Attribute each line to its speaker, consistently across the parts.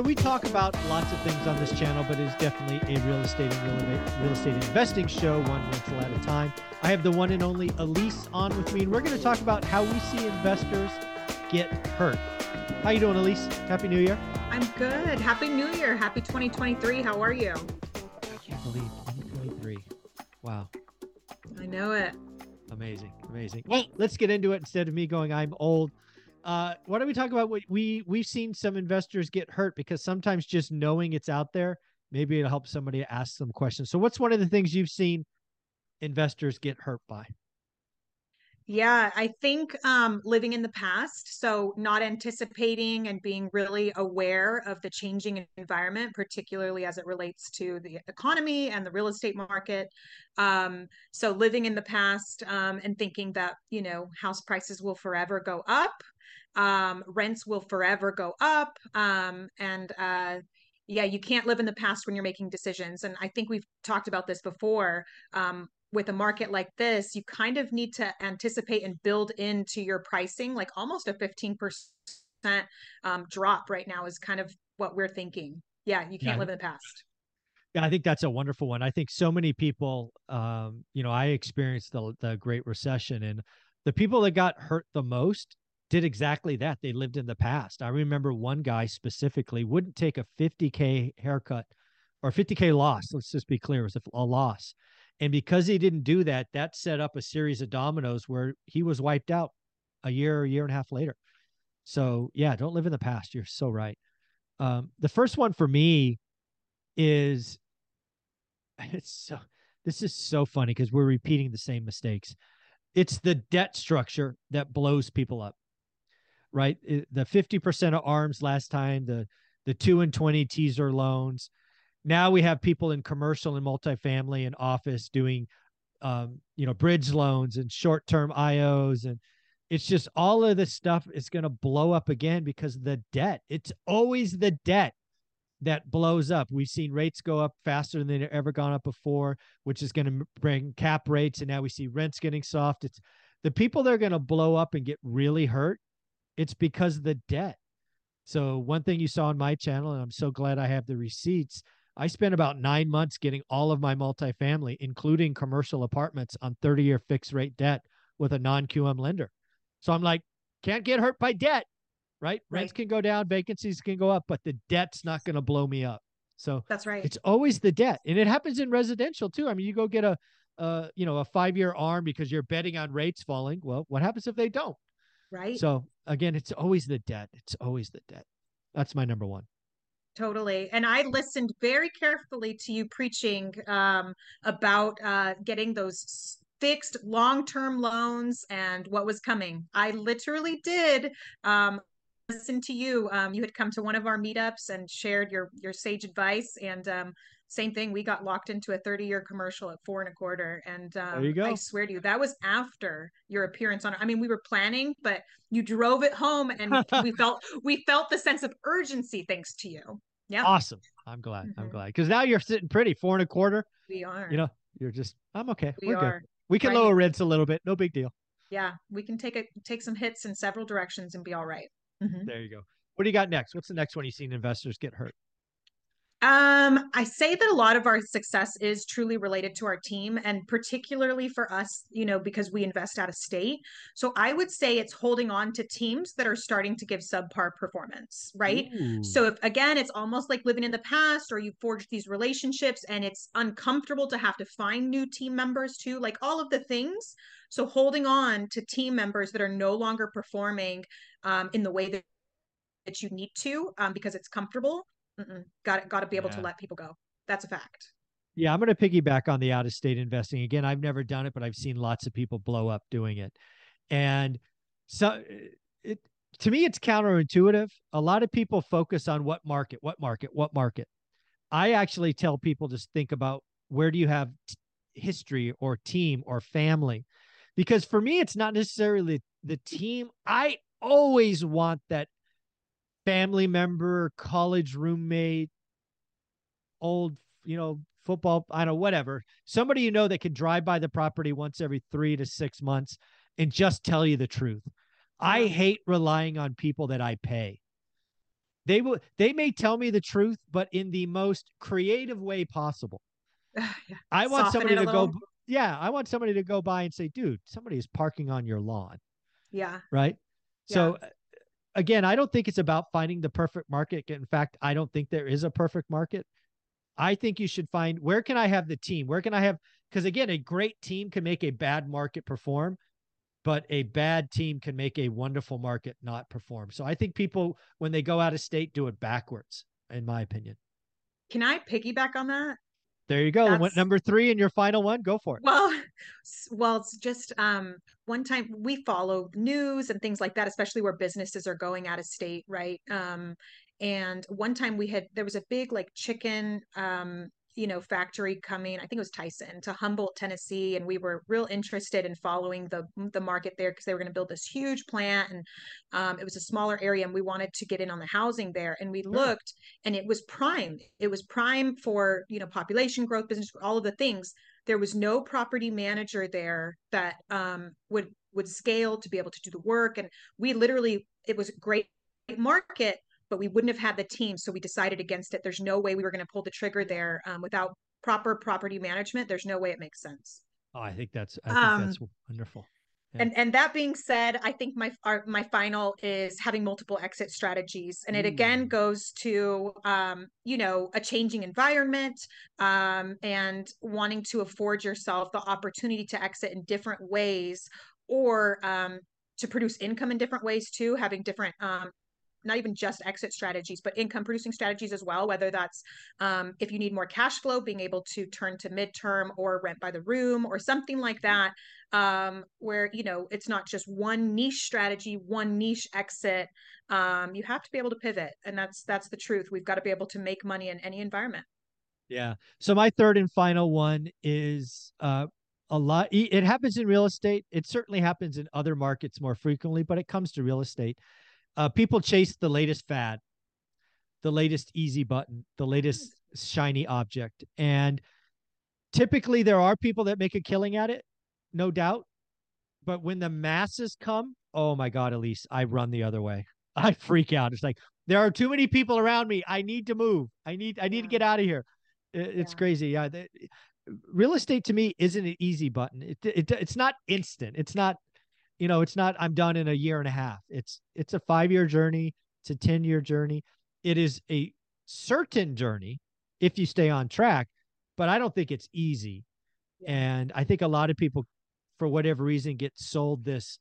Speaker 1: So we talk about lots of things on this channel, but it's definitely a real estate and real, estate investing show, one rental at a time. I have the one and only Elise on with me, and we're going to talk about how we see investors get hurt. How you doing, Elise? Happy New Year.
Speaker 2: I'm good. Happy New Year. Happy 2023. How are you?
Speaker 1: I can't believe 2023. Wow.
Speaker 2: I know it.
Speaker 1: Amazing. Amazing. Well, let's get into it instead of me going, I'm old. Uh, why don't we talk about what we we've seen some investors get hurt because sometimes just knowing it's out there, maybe it'll help somebody ask some questions. So what's one of the things you've seen investors get hurt by?
Speaker 2: Yeah, I think um, living in the past, so not anticipating and being really aware of the changing environment, particularly as it relates to the economy and the real estate market. Um, so living in the past um, and thinking that you know house prices will forever go up, um, rents will forever go up, um, and uh, yeah, you can't live in the past when you're making decisions. And I think we've talked about this before. Um, with a market like this, you kind of need to anticipate and build into your pricing, like almost a 15% um, drop right now is kind of what we're thinking. Yeah, you can't yeah. live in the past.
Speaker 1: Yeah, I think that's a wonderful one. I think so many people, um, you know, I experienced the, the Great Recession, and the people that got hurt the most did exactly that. They lived in the past. I remember one guy specifically wouldn't take a 50K haircut or 50K loss. Let's just be clear, it was a, a loss and because he didn't do that, that set up a series of dominoes where he was wiped out a year, a year and a half later. So yeah, don't live in the past. You're so right. Um, the first one for me is it's so this is so funny because we're repeating the same mistakes. It's the debt structure that blows people up, right? The 50% of arms last time, the the two and 20 teaser loans, now we have people in commercial and multifamily and office doing um, you know bridge loans and short-term ios and it's just all of this stuff is going to blow up again because the debt. It's always the debt that blows up. We've seen rates go up faster than they've ever gone up before which is going to bring cap rates and now we see rents getting soft. It's the people that are going to blow up and get really hurt it's because of the debt. So one thing you saw on my channel and i'm so glad i have the receipts I spent about nine months getting all of my multifamily, including commercial apartments, on 30 year fixed rate debt with a non QM lender. So I'm like, can't get hurt by debt, right? right? Rents can go down, vacancies can go up, but the debt's not going to blow me up. So
Speaker 2: that's right.
Speaker 1: It's always the debt. And it happens in residential too. I mean, you go get a, uh, you know, a five year arm because you're betting on rates falling. Well, what happens if they don't?
Speaker 2: Right.
Speaker 1: So again, it's always the debt. It's always the debt. That's my number one.
Speaker 2: Totally. And I listened very carefully to you preaching um, about uh, getting those fixed long term loans and what was coming. I literally did. Um, listen to you um, you had come to one of our meetups and shared your your sage advice and um, same thing we got locked into a 30 year commercial at four and a quarter and um, i swear to you that was after your appearance on i mean we were planning but you drove it home and we felt we felt the sense of urgency thanks to you yeah.
Speaker 1: Awesome. I'm glad. Mm-hmm. I'm glad. Because now you're sitting pretty, four and a quarter.
Speaker 2: We are.
Speaker 1: You know, you're just I'm okay.
Speaker 2: We
Speaker 1: We're
Speaker 2: are.
Speaker 1: Good. We can right. lower rents a little bit. No big deal.
Speaker 2: Yeah. We can take a take some hits in several directions and be all right.
Speaker 1: mm-hmm. There you go. What do you got next? What's the next one you've seen investors get hurt?
Speaker 2: Um, I say that a lot of our success is truly related to our team and particularly for us, you know, because we invest out of state. So I would say it's holding on to teams that are starting to give subpar performance, right? Ooh. So if again, it's almost like living in the past or you forged these relationships and it's uncomfortable to have to find new team members too, like all of the things. So holding on to team members that are no longer performing um, in the way that that you need to um, because it's comfortable Got got to be able yeah. to let people go. That's a fact.
Speaker 1: Yeah, I'm going to piggyback on the out of state investing again. I've never done it, but I've seen lots of people blow up doing it, and so it to me, it's counterintuitive. A lot of people focus on what market, what market, what market. I actually tell people to think about where do you have t- history or team or family, because for me, it's not necessarily the team. I always want that family member, college roommate, old, you know, football, I don't know, whatever. Somebody you know that can drive by the property once every three to six months and just tell you the truth. I hate relying on people that I pay. They will they may tell me the truth, but in the most creative way possible.
Speaker 2: yeah.
Speaker 1: I want
Speaker 2: Soften
Speaker 1: somebody to go yeah, I want somebody to go by and say, dude, somebody is parking on your lawn,
Speaker 2: Yeah.
Speaker 1: right? So uh, again, I don't think it's about finding the perfect market. In fact, I don't think there is a perfect market. I think you should find where can I have the team? Where can I have because again, a great team can make a bad market perform, but a bad team can make a wonderful market not perform. So I think people when they go out of state do it backwards, in my opinion.
Speaker 2: Can I piggyback on that?
Speaker 1: There you go. And what number three in your final one? Go for it.
Speaker 2: Well, well, it's just um one time we follow news and things like that, especially where businesses are going out of state, right? Um, and one time we had there was a big like chicken um you know factory coming i think it was tyson to humboldt tennessee and we were real interested in following the the market there because they were going to build this huge plant and um, it was a smaller area and we wanted to get in on the housing there and we looked and it was prime. It was prime for you know population growth business all of the things. There was no property manager there that um, would would scale to be able to do the work and we literally it was a great market but we wouldn't have had the team so we decided against it there's no way we were going to pull the trigger there um, without proper property management there's no way it makes sense
Speaker 1: Oh, I think that's I think
Speaker 2: Um,
Speaker 1: that's wonderful. Yeah.
Speaker 2: and and that being said i think my our, my final is having multiple exit strategies and it again
Speaker 1: Mm.
Speaker 2: goes to um you know a changing environment um and wanting to afford yourself the opportunity to exit in different ways or um to produce income in different ways too having different um not even just exit strategies, but income producing strategies as well. Whether that's um, if you need more cash flow, being able to turn to midterm or rent by the room or something like that, um, where you know it's not just one niche strategy, one niche exit. Um, you have to be able to pivot, and that's that's the truth. We've got to be able to make money in any environment.
Speaker 1: Yeah. So my third and final one is uh a lot it it happens in real estate. It certainly happens in other markets more frequently, but it comes to real estate. Uh people chase the latest fad, the latest easy button, the latest shiny object. And typically there are people that make a killing at it, no doubt. But when the masses come, oh my God, Elise, I run the other way. I freak out. It's like there are too many people around me. I need to move. I need I need to get out of here. It's
Speaker 2: Yeah.
Speaker 1: crazy. Yeah, real estate to me isn't an easy button. It, it it's not instant. It's not you know, it's not I'm done in a year and a half. It's it's a 5-year journey, it's a 10-year journey. It is a certain journey if you stay on track, but I don't think it's easy.
Speaker 2: Yeah.
Speaker 1: And I think a lot of people for whatever reason get sold this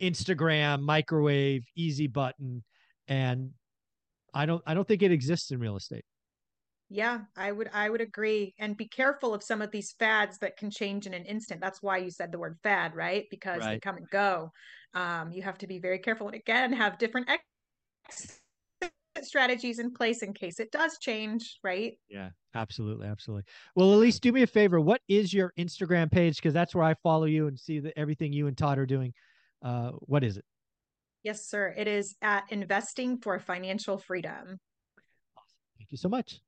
Speaker 1: Instagram microwave easy button and I don't I don't think it exists in real estate.
Speaker 2: Yeah, I would I would agree. And be careful of some of these fads that can change in an instant. That's why you said the word fad, right? Because they come and go. Um, you have to be very careful and again have different ex- strategies in place in case it does change, right?
Speaker 1: Yeah, absolutely, absolutely. Well, Elise, do me a favor. What is your Instagram page? Because that's where I follow you and see the, everything you and Todd are doing. Uh, what is it?
Speaker 2: Yes, sir. It is at investing for financial freedom. Awesome.
Speaker 1: Thank you so much.